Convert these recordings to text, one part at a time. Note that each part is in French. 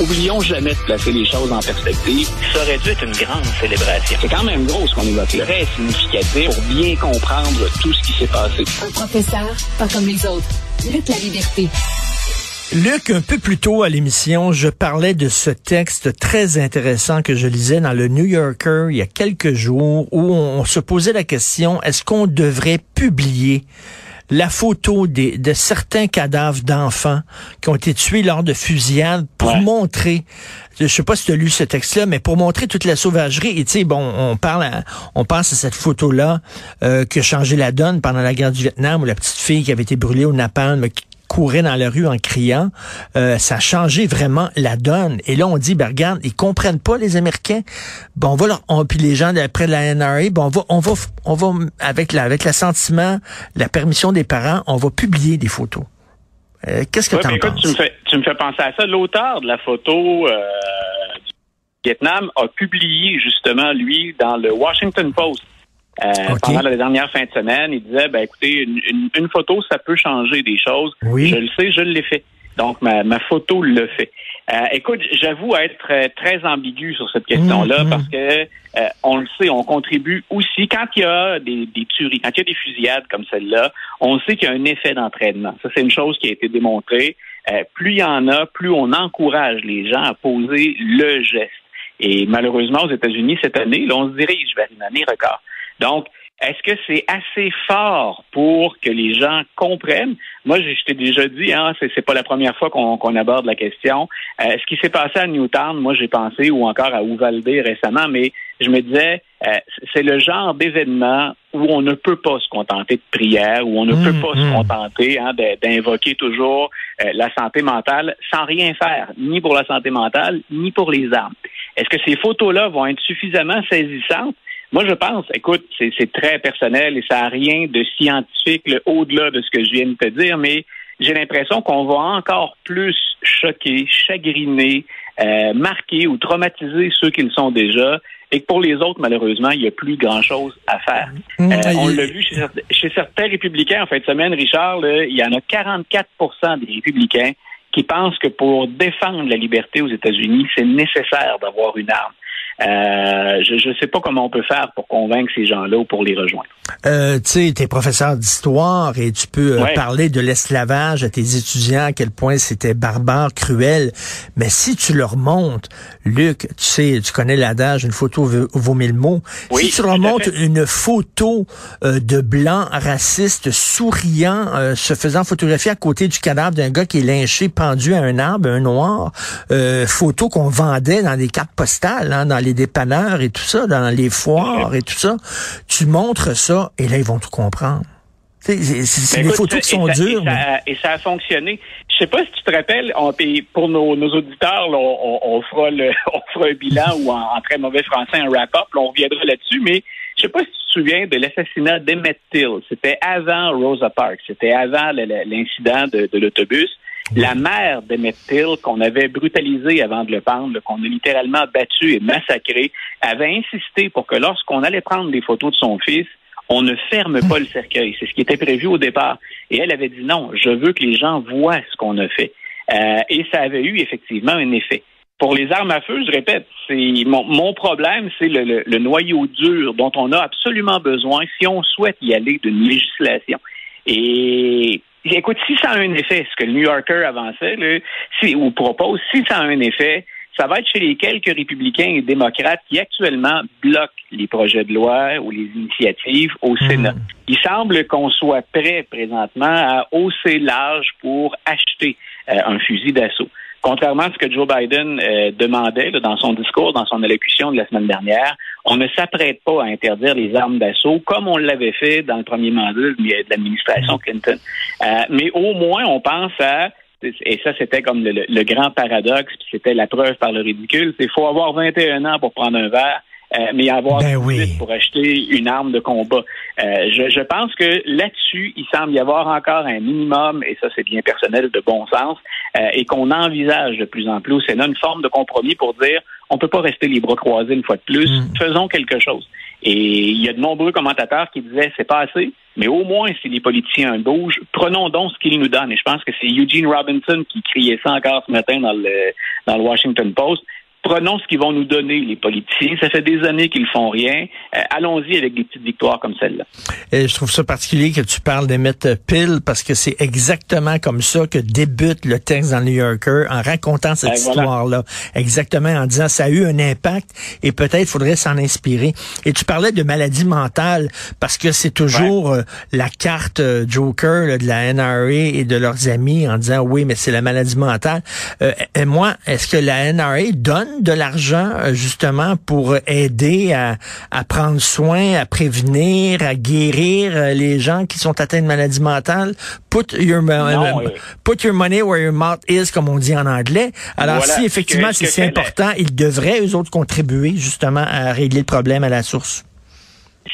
Oublions jamais de placer les choses en perspective. Ça aurait dû être une grande célébration. C'est quand même gros ce qu'on évoque là. Très significatif. Pour bien comprendre tout ce qui s'est passé. Un professeur, pas comme les autres. Lutte la liberté. Luc, un peu plus tôt à l'émission, je parlais de ce texte très intéressant que je lisais dans le New Yorker il y a quelques jours où on se posait la question, est-ce qu'on devrait publier la photo des, de certains cadavres d'enfants qui ont été tués lors de fusillades pour Ouais. montrer, je sais pas si tu as lu ce texte-là, mais pour montrer toute la sauvagerie. Et tu sais, bon, on parle, à- on pense à cette photo-là euh, qui a changé la donne pendant la guerre du Vietnam où la petite fille qui avait été brûlée au napalm qui courait dans la rue en criant, euh, ça a changé vraiment la donne. Et là, on dit, ben regarde, ils comprennent pas les Américains. Bon, on va leur, on, puis les gens d'après la NRA, bon, on va, on va, on va avec la, avec l'assentiment, la permission des parents, on va publier des photos. Euh, Qu'est-ce que Ouais, tu en écoute, penses? tu me fais, tu me fais penser à ça. L'auteur de la photo euh, du Vietnam a publié justement lui dans le Washington Post. Euh. Pendant la dernière fin de semaine, il disait, ben écoutez, une, une- une photo, ça peut changer des choses. Oui. Je le sais, je l'ai fait. Donc, ma, ma photo le fait. Euh, écoute, j'avoue être euh, très ambigu sur cette question-là Mhm. parce que euh, on le sait, on contribue aussi quand il y a des, des tueries, quand il y a des fusillades comme celle-là, on sait qu'il y a un effet d'entraînement. Ça, c'est une chose qui a été démontrée. Euh, plus il y en a, plus on encourage les gens à poser le geste. Et malheureusement, aux États-Unis, cette année, là, on se dirige vers une année record. Donc, est-ce que c'est assez fort pour que les gens comprennent? Moi, je, je t'ai déjà dit, hein, c'est, pas la première fois qu'on, aborde la question. Euh, ce qui s'est passé à Newtown, moi, j'ai pensé, ou encore à Uvalde récemment, mais je me disais, euh, c'est le genre d'événement où on ne peut pas se contenter de prière, où on ne Mm, peut pas mm. se contenter hein, d'invoquer toujours euh, la santé mentale sans rien faire, ni pour la santé mentale, ni pour les armes. Est-ce que ces photos-là vont être suffisamment saisissantes? Moi, je pense, écoute, c'est très personnel et ça n'a rien de scientifique là, au-delà de ce que je viens de te dire, mais j'ai l'impression qu'on va encore plus choquer, chagriner, euh, marquer ou traumatiser ceux qui le sont déjà et que pour les autres, malheureusement, il n'y a plus grand-chose à faire. Mmh, Euh, on l'a vu chez, chez certains républicains en fin de semaine, Richard, là, il y en a 44 des républicains qui pensent que pour défendre la liberté aux États-Unis, c'est nécessaire d'avoir une arme. Euh, je ne sais pas comment on peut faire pour convaincre ces gens-là ou pour les rejoindre. Euh, tu sais, t'es professeur d'histoire et tu peux euh, Ouais. parler de l'esclavage à tes étudiants, à quel point c'était barbare, cruel. Mais si tu leur montres, Luc, tu sais, tu connais l'adage, une photo vaut mille mots. Oui, si tu leur montres une photo euh, de blanc raciste souriant, euh, se faisant photographier à côté du cadavre d'un gars qui est lynché, pendu à un arbre, un noir, euh, photo qu'on vendait dans des cartes postales, hein, dans les dépanneurs et tout ça, dans les foires et tout ça, tu montres ça et là, ils vont tout comprendre. C'est Ben, des photos qui sont ça- dures. Et mais- ça, et ça a fonctionné. Je sais pas si tu te rappelles, on, pour nos, nos auditeurs, là, on, on fera le, on fera un bilan ou en, en très mauvais français un wrap-up. on reviendra là-dessus, mais je sais pas si tu te souviens de l'assassinat d'Emmett Till. C'était avant Rosa Parks. C'était avant l'incident de, de l'autobus. La mère d'Emmett Till, qu'on avait brutalisé avant de le pendre, qu'on a littéralement battu et massacré, avait insisté pour que lorsqu'on allait prendre des photos de son fils, on ne ferme pas le cercueil. C'est ce qui était prévu au départ. Et elle avait dit non, je veux que les gens voient ce qu'on a fait. Euh, et ça avait eu effectivement un effet. Pour les armes à feu, je répète, c'est mon, mon problème, c'est le, le- le noyau dur dont on a absolument besoin si on souhaite y aller d'une législation. Et écoute, si ça a un effet, ce que le New Yorker avançait, là, si, ou propose, si ça a un effet, ça va être chez les quelques républicains et démocrates qui actuellement bloquent les projets de loi ou les initiatives au Sénat. Il semble qu'on soit prêt présentement à hausser l'âge pour acheter euh, un fusil d'assaut. Contrairement à ce que Joe Biden euh, demandait dans son discours, dans son allocution de la semaine dernière, on ne s'apprête pas à interdire les armes d'assaut comme on l'avait fait dans le premier mandat de l'administration Clinton. Euh, mais au moins, on pense à et ça, c'était comme le, grand paradoxe, puis c'était la preuve par le ridicule, c'est faut avoir 21 ans pour prendre un verre, euh, mais avoir ben pour acheter une arme de combat. Euh, je, je, pense que là-dessus, il semble y avoir encore un minimum, et ça c'est bien personnel, de bon sens, euh, et qu'on envisage de plus en plus au Sénat une forme de compromis pour dire on peut pas rester les bras croisés une fois de plus, mm. faisons quelque chose. Et il y a de nombreux commentateurs qui disaient c'est pas assez, mais au moins si les politiciens bougent, prenons donc ce qu'ils nous donnent. Et je pense que c'est Eugene Robinson qui criait ça encore ce matin dans le dans le Washington Post prenons ce qu'ils vont nous donner, les politiciens. Ça fait des années qu'ils font rien. Euh, allons-y avec des petites victoires comme celle-là. Et je trouve ça particulier que tu parles d'émettre pile parce que c'est exactement comme ça que débute le texte dans le New Yorker en racontant cette ben, histoire-là. Exactement, en disant ça a eu un impact et peut-être faudrait s'en inspirer. Et tu parlais de maladie mentale parce que c'est toujours euh, la carte euh, Joker de la NRA et de leurs amis en disant oui, mais c'est la maladie mentale. et moi, est-ce que la NRA donne de l'argent euh, justement pour aider à, prendre soin, à prévenir, à guérir euh, les gens qui sont atteints de maladies mentales. Put your, euh, put your money where your mouth is, comme on dit en anglais. Alors si effectivement c'est si important, ils devraient eux autres contribuer justement à régler le problème à la source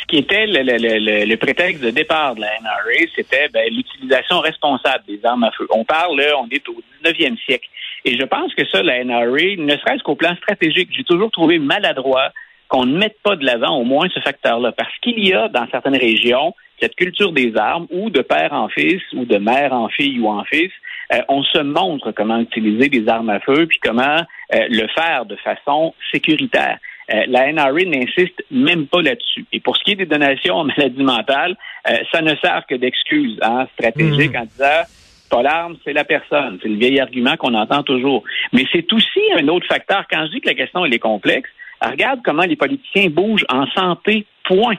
ce qui était le, prétexte de départ de la NRA, c'était ben, l'utilisation responsable des armes à feu. On parle, là, on est au 19e siècle. Et je pense que ça, la NRA, ne serait-ce qu'au plan stratégique, j'ai toujours trouvé maladroit qu'on ne mette pas de l'avant au moins ce facteur-là. Parce qu'il y a dans certaines régions cette culture des armes où de père en fils ou de mère en fille ou en fils, euh, on se montre comment utiliser des armes à feu puis comment euh, le faire de façon sécuritaire. Euh, la NRA n'insiste même pas là-dessus. Et pour ce qui est des donations en maladie mentale, ça ne sert que d'excuse hein, stratégique mmh. en disant pas l'arme, c'est la personne. C'est le vieil argument qu'on entend toujours. Mais c'est aussi un autre facteur. Quand je dis que la question elle est complexe, regarde comment les politiciens bougent en santé, point.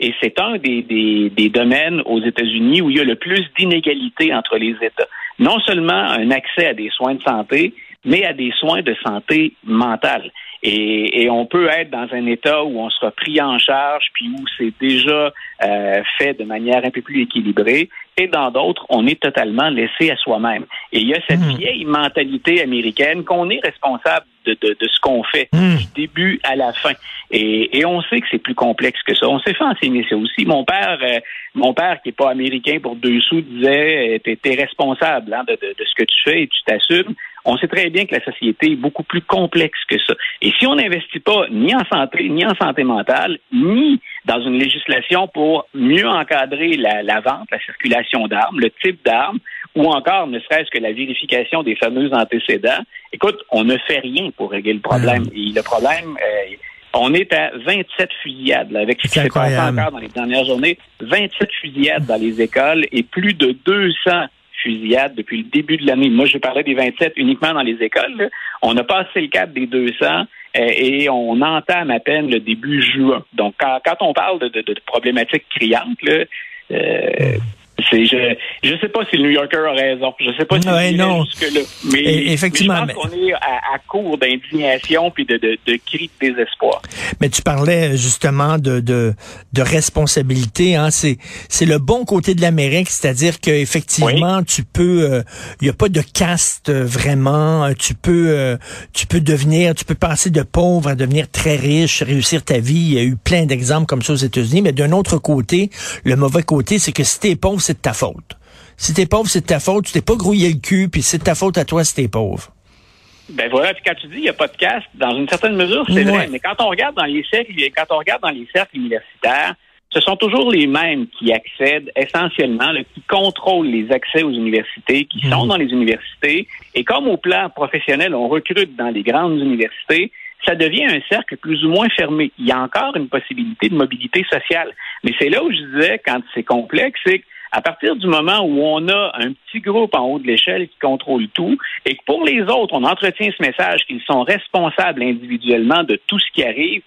Et c'est un des, des, domaines aux États-Unis où il y a le plus d'inégalités entre les États. Non seulement un accès à des soins de santé, mais à des soins de santé mentale. Et, et, on peut être dans un état où on sera pris en charge, puis où c'est déjà euh, fait de manière un peu plus équilibrée, et dans d'autres, on est totalement laissé à soi-même. Et il y a cette hmm. vieille mentalité américaine qu'on est responsable de, de, de ce qu'on fait hmm. du début à la fin. Et, et on sait que c'est plus complexe que ça. On s'est fait enseigner ça aussi. Mon père, euh, mon père qui est pas américain pour deux sous, disait euh, t'es es responsable hein, de, de, de, ce que tu fais et tu t'assumes. On sait très bien que la société est beaucoup plus complexe que ça. Et si on n'investit pas ni en santé, ni en santé mentale, ni dans une législation pour mieux encadrer la, la vente, la circulation d'armes, le type d'armes, ou encore ne serait-ce que la vérification des fameux antécédents, écoute, on ne fait rien pour régler le problème. Et le problème, euh, on est à 27 fusillades, avec ce qui s'est passé encore dans les dernières journées. 27 fusillades dans les écoles et plus de 200 fusillades depuis le début de l'année. Moi, je parlais des 27 uniquement dans les écoles. On a passé le cap des 200 euh, et on entame à peine le début juin. Donc, quand, on parle de, problématiques criantes, là, euh, je je sais pas si le New Yorker a raison. Je sais pas si ouais, non. jusque-là. Mais, effectivement, je pense qu'on est à, court d'indignation puis de, de, de cris de désespoir. Mais tu parlais justement de, de, de responsabilité. Hein. C'est, c'est le bon côté de l'Amérique, c'est-à-dire qu'effectivement, tu peux... Il euh, n'y a pas de caste euh, vraiment. Tu peux, euh, tu peux devenir... Tu peux passer de pauvre à devenir très riche, réussir ta vie. Il y a eu plein d'exemples comme ça aux États-Unis. Mais d'un autre côté, le mauvais côté, c'est que si t'es pauvre, c'est de ta faute. Si t'es pauvre, c'est de ta faute. Tu t'es pas grouillé le cul, puis c'est de ta faute à toi si t'es pauvre. Ben voilà, puis quand tu dis il n'y a pas de caste, dans une certaine mesure, c'est vrai. Mais quand on regarde dans les cercles, quand on regarde dans les cercles universitaires, ce sont toujours les mêmes qui accèdent essentiellement, qui contrôlent les accès aux universités, qui sont mhm. dans les universités. Et comme au plan professionnel, on recrute dans les grandes universités, ça devient un cercle plus ou moins fermé. Il y a encore une possibilité de mobilité sociale. Mais c'est là où je disais, quand c'est complexe, c'est À partir du moment où on a un petit groupe en haut de l'échelle qui contrôle tout et que pour les autres, on entretient ce message qu'ils sont responsables individuellement de tout ce qui arrive,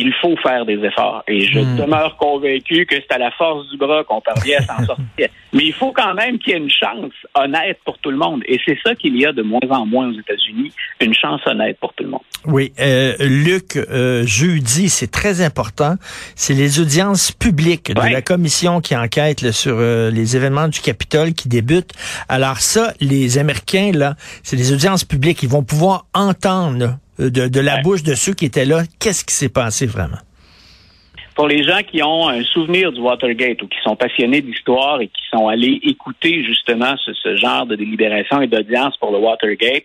il faut faire des efforts. Et je Hmm. demeure convaincu que c'est à la force du bras qu'on parvient à s'en sortir. Mais il faut quand même qu'il y ait une chance honnête pour tout le monde. Et c'est ça qu'il y a de moins en moins aux États-Unis, une chance honnête pour tout le monde. Oui, euh, Luc, euh, jeudi, c'est très important. C'est les audiences publiques de Ouais. la commission qui enquête là, sur euh, les événements du Capitole qui débutent. Alors ça, les Américains, là, c'est les audiences publiques. Ils vont pouvoir entendre de, de la Ouais. bouche de ceux qui étaient là, qu'est-ce qui s'est passé vraiment? Pour les gens qui ont un souvenir du Watergate ou qui sont passionnés d'histoire et qui sont allés écouter justement ce, ce genre de délibération et d'audience pour le Watergate,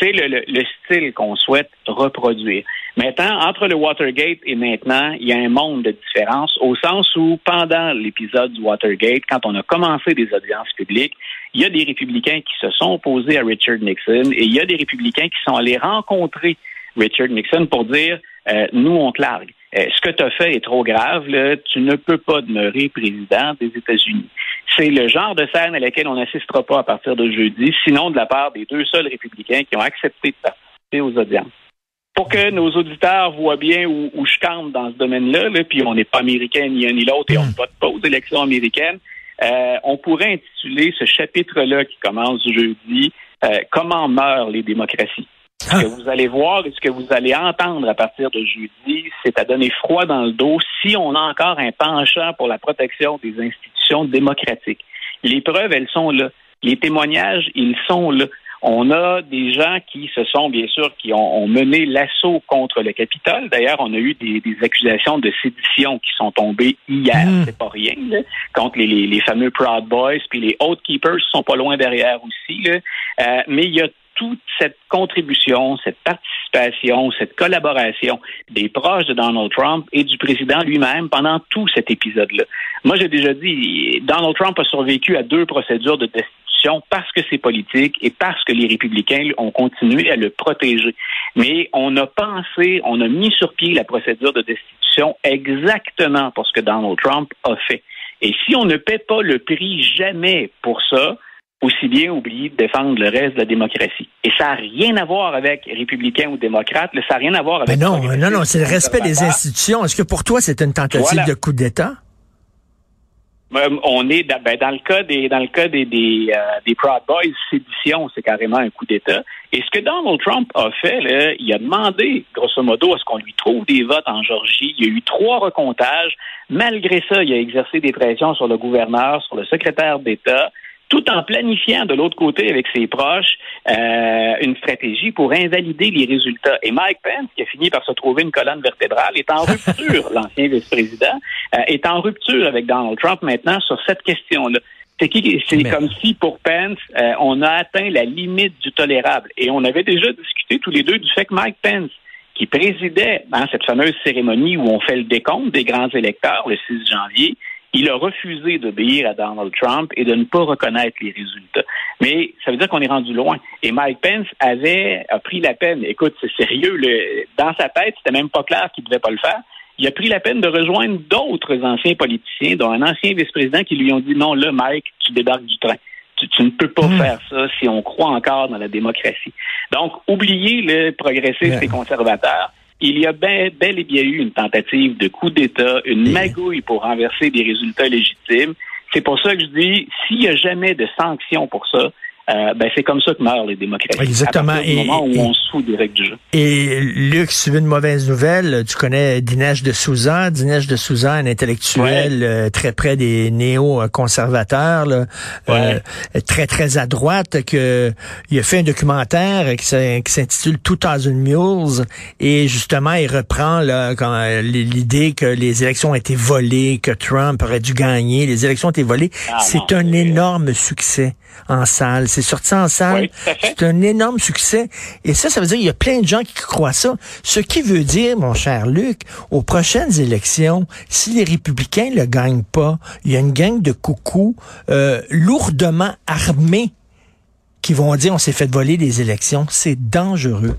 c'est le, le- le style qu'on souhaite reproduire. Maintenant, entre le Watergate et maintenant, il y a un monde de différence au sens où pendant l'épisode du Watergate, quand on a commencé des audiences publiques, il y a des républicains qui se sont opposés à Richard Nixon et il y a des républicains qui sont allés rencontrer Richard Nixon pour dire euh, nous on te largue. Euh, ce que tu as fait est trop grave, tu ne peux pas demeurer président des États-Unis. C'est le genre de scène à laquelle on n'assistera pas à partir de jeudi, sinon de la part des deux seuls républicains qui ont accepté de participer aux audiences. Pour que nos auditeurs voient bien où, je campe dans ce domaine-là, là, puis on n'est pas américain ni un ni l'autre et on ne vote pas aux élections américaines, euh, on pourrait intituler ce chapitre-là qui commence jeudi Comment meurent les démocraties. Ce que vous allez voir et ce que vous allez entendre à partir de jeudi, c'est à donner froid dans le dos si on a encore un penchant pour la protection des institutions démocratiques. Les preuves, elles sont là. Les témoignages, ils sont là. On a des gens qui se sont, bien sûr, qui ont, ont mené l'assaut contre le Capitole. D'ailleurs, on a eu des, des accusations de sédition qui sont tombées hier. Mm. C'est pas rien, là, contre les, les, les fameux Proud Boys, puis les Oath Keepers sont pas loin derrière aussi. Là. Euh, mais il y a toute cette contribution, cette participation, cette collaboration des proches de Donald Trump et du président lui-même pendant tout cet épisode-là. Moi, j'ai déjà dit, Donald Trump a survécu à deux procédures de destitution parce que c'est politique et parce que les républicains ont continué à le protéger. Mais on a pensé, on a mis sur pied la procédure de destitution exactement pour ce que Donald Trump a fait. Et si on ne paie pas le prix jamais pour ça, aussi bien oublier de défendre le reste de la démocratie. Et ça n'a rien à voir avec républicains ou démocrates, là, ça n'a rien à voir avec... Mais non, progressistes non, non, c'est le respect des institutions. Est-ce que pour toi, c'est une tentative Voilà. de coup d'État? Euh, on est dans, ben, dans le cas des dans le cas des des, euh, des Proud Boys, sédition, c'est carrément un coup d'État. Et ce que Donald Trump a fait, là, il a demandé, grosso modo, à ce qu'on lui trouve des votes en Georgie. Il y a eu trois recomptages. Malgré ça, il a exercé des pressions sur le gouverneur, sur le secrétaire d'État, tout en planifiant de l'autre côté avec ses proches euh, une stratégie pour invalider les résultats. Et Mike Pence, qui a fini par se trouver une colonne vertébrale, est en rupture, l'ancien vice-président, euh, est en rupture avec Donald Trump maintenant sur cette question-là. C'est Mais- comme si pour Pence, euh, on a atteint la limite du tolérable. Et on avait déjà discuté tous les deux du fait que Mike Pence, qui présidait hein, cette fameuse cérémonie où on fait le décompte des grands électeurs le 6 janvier, il a refusé d'obéir à Donald Trump et de ne pas reconnaître les résultats. Mais ça veut dire qu'on est rendu loin. Et Mike Pence avait a pris la peine. Écoute, c'est sérieux. le- dans sa tête, c'était même pas clair qu'il ne devait pas le faire. Il a pris la peine de rejoindre d'autres anciens politiciens, dont un ancien vice-président, qui lui ont dit non, là, Mike, tu débarques du train. Tu, tu ne peux pas Hmm. faire ça si on croit encore dans la démocratie. Donc, oubliez le progressiste et conservateur. Il y a ben- bel et bien eu une tentative de coup d'État, une magouille pour renverser des résultats légitimes. C'est pour ça que je dis, s'il n'y a jamais de sanctions pour ça, euh, ben c'est comme ça que meurent les démocraties. Exactement. À du Et- moment où et- on se des règles du jeu. Et Luc, tu veux une mauvaise nouvelle, tu connais Dinesh de Souza. Dinesh de Souza, un intellectuel euh, très près des néo-conservateurs, là, euh, très très à droite, que il a fait un documentaire qui s'in- qui s'intitule 2000 Mules et justement il reprend là, quand, l'idée que les élections ont été volées, que Trump aurait dû gagner, les élections ont été volées. Ah, C'est non, un c'est- énorme succès en salle. C'est sorti en salle. Oui. C'est un énorme succès. Et ça, ça veut dire qu'il y a plein de gens qui croient ça. Ce qui veut dire, mon cher Luc, aux prochaines élections, si les républicains ne le gagnent pas, il y a une gang de coucous euh, lourdement armés qui vont dire on s'est fait voler des élections. C'est dangereux.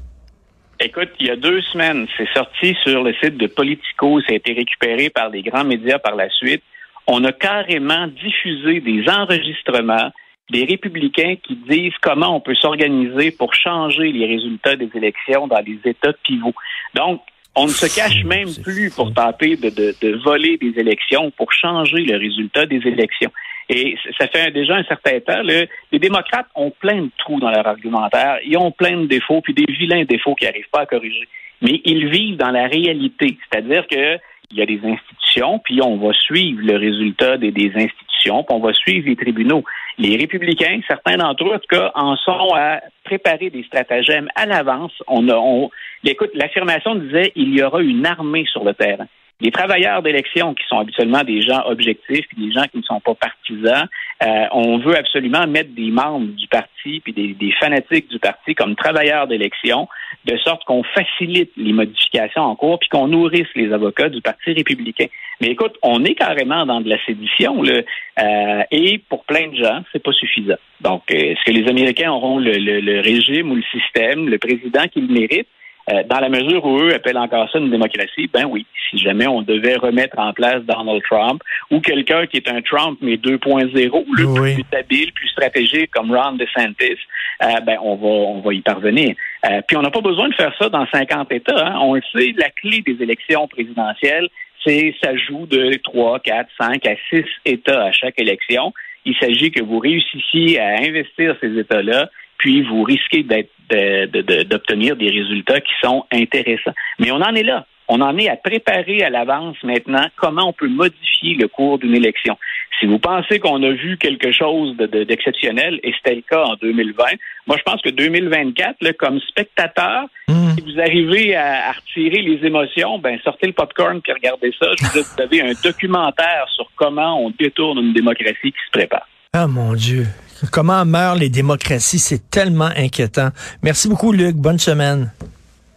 Écoute, il y a deux semaines, c'est sorti sur le site de Politico, ça a été récupéré par des grands médias par la suite. on a carrément diffusé des enregistrements des républicains qui disent comment on peut s'organiser pour changer les résultats des élections dans les États pivots. Donc, on ne se cache même plus pour tenter de, de, de, voler des élections, pour changer le résultat des élections. Et ça fait déjà un certain temps, les démocrates ont plein de trous dans leur argumentaire, ils ont plein de défauts, puis des vilains défauts qu'ils n'arrivent pas à corriger. Mais ils vivent dans la réalité, c'est-à-dire que il y a des institutions, puis on va suivre le résultat des, des institutions, puis on va suivre les tribunaux. Les républicains, certains d'entre eux, en tout cas, en sont à préparer des stratagèmes à l'avance. On a, on, écoute, l'affirmation disait il y aura une armée sur le terrain. Les travailleurs d'élection, qui sont habituellement des gens objectifs, puis des gens qui ne sont pas partisans, euh, on veut absolument mettre des membres du parti, puis des, des fanatiques du parti comme travailleurs d'élection, de sorte qu'on facilite les modifications en cours, puis qu'on nourrisse les avocats du Parti républicain. Mais écoute, on est carrément dans de la sédition, là, euh, et pour plein de gens, c'est pas suffisant. Donc, euh, est-ce que les Américains auront le, le, le régime ou le système, le président qu'ils méritent? Euh, dans la mesure où eux appellent encore ça une démocratie, ben oui, si jamais on devait remettre en place Donald Trump ou quelqu'un qui est un Trump mais 2.0, le plus habile, plus stratégique comme Ron DeSantis, euh, ben on va on va y parvenir. Euh, puis on n'a pas besoin de faire ça dans 50 États. Hein. On le sait, la clé des élections présidentielles, c'est ça joue de 3, 4, 5 à 6 États à chaque élection. Il s'agit que vous réussissiez à investir ces États-là puis vous risquez d'obtenir des résultats qui sont intéressants. Mais on en est là. On en est à préparer à l'avance maintenant comment on peut modifier le cours d'une élection. Si vous pensez qu'on a vu quelque chose d'exceptionnel, et c'était le cas en 2020, moi je pense que 2024, comme spectateur, mmh. si vous arrivez à, retirer les émotions, ben sortez le popcorn puis regardez ça. Je vous, vous avez un documentaire sur comment on détourne une démocratie qui se prépare. Ah mon Dieu. Comment meurent les démocraties? C'est tellement inquiétant. Merci beaucoup, Luc. Bonne semaine.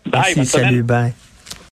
Bye, Merci, salut, bye.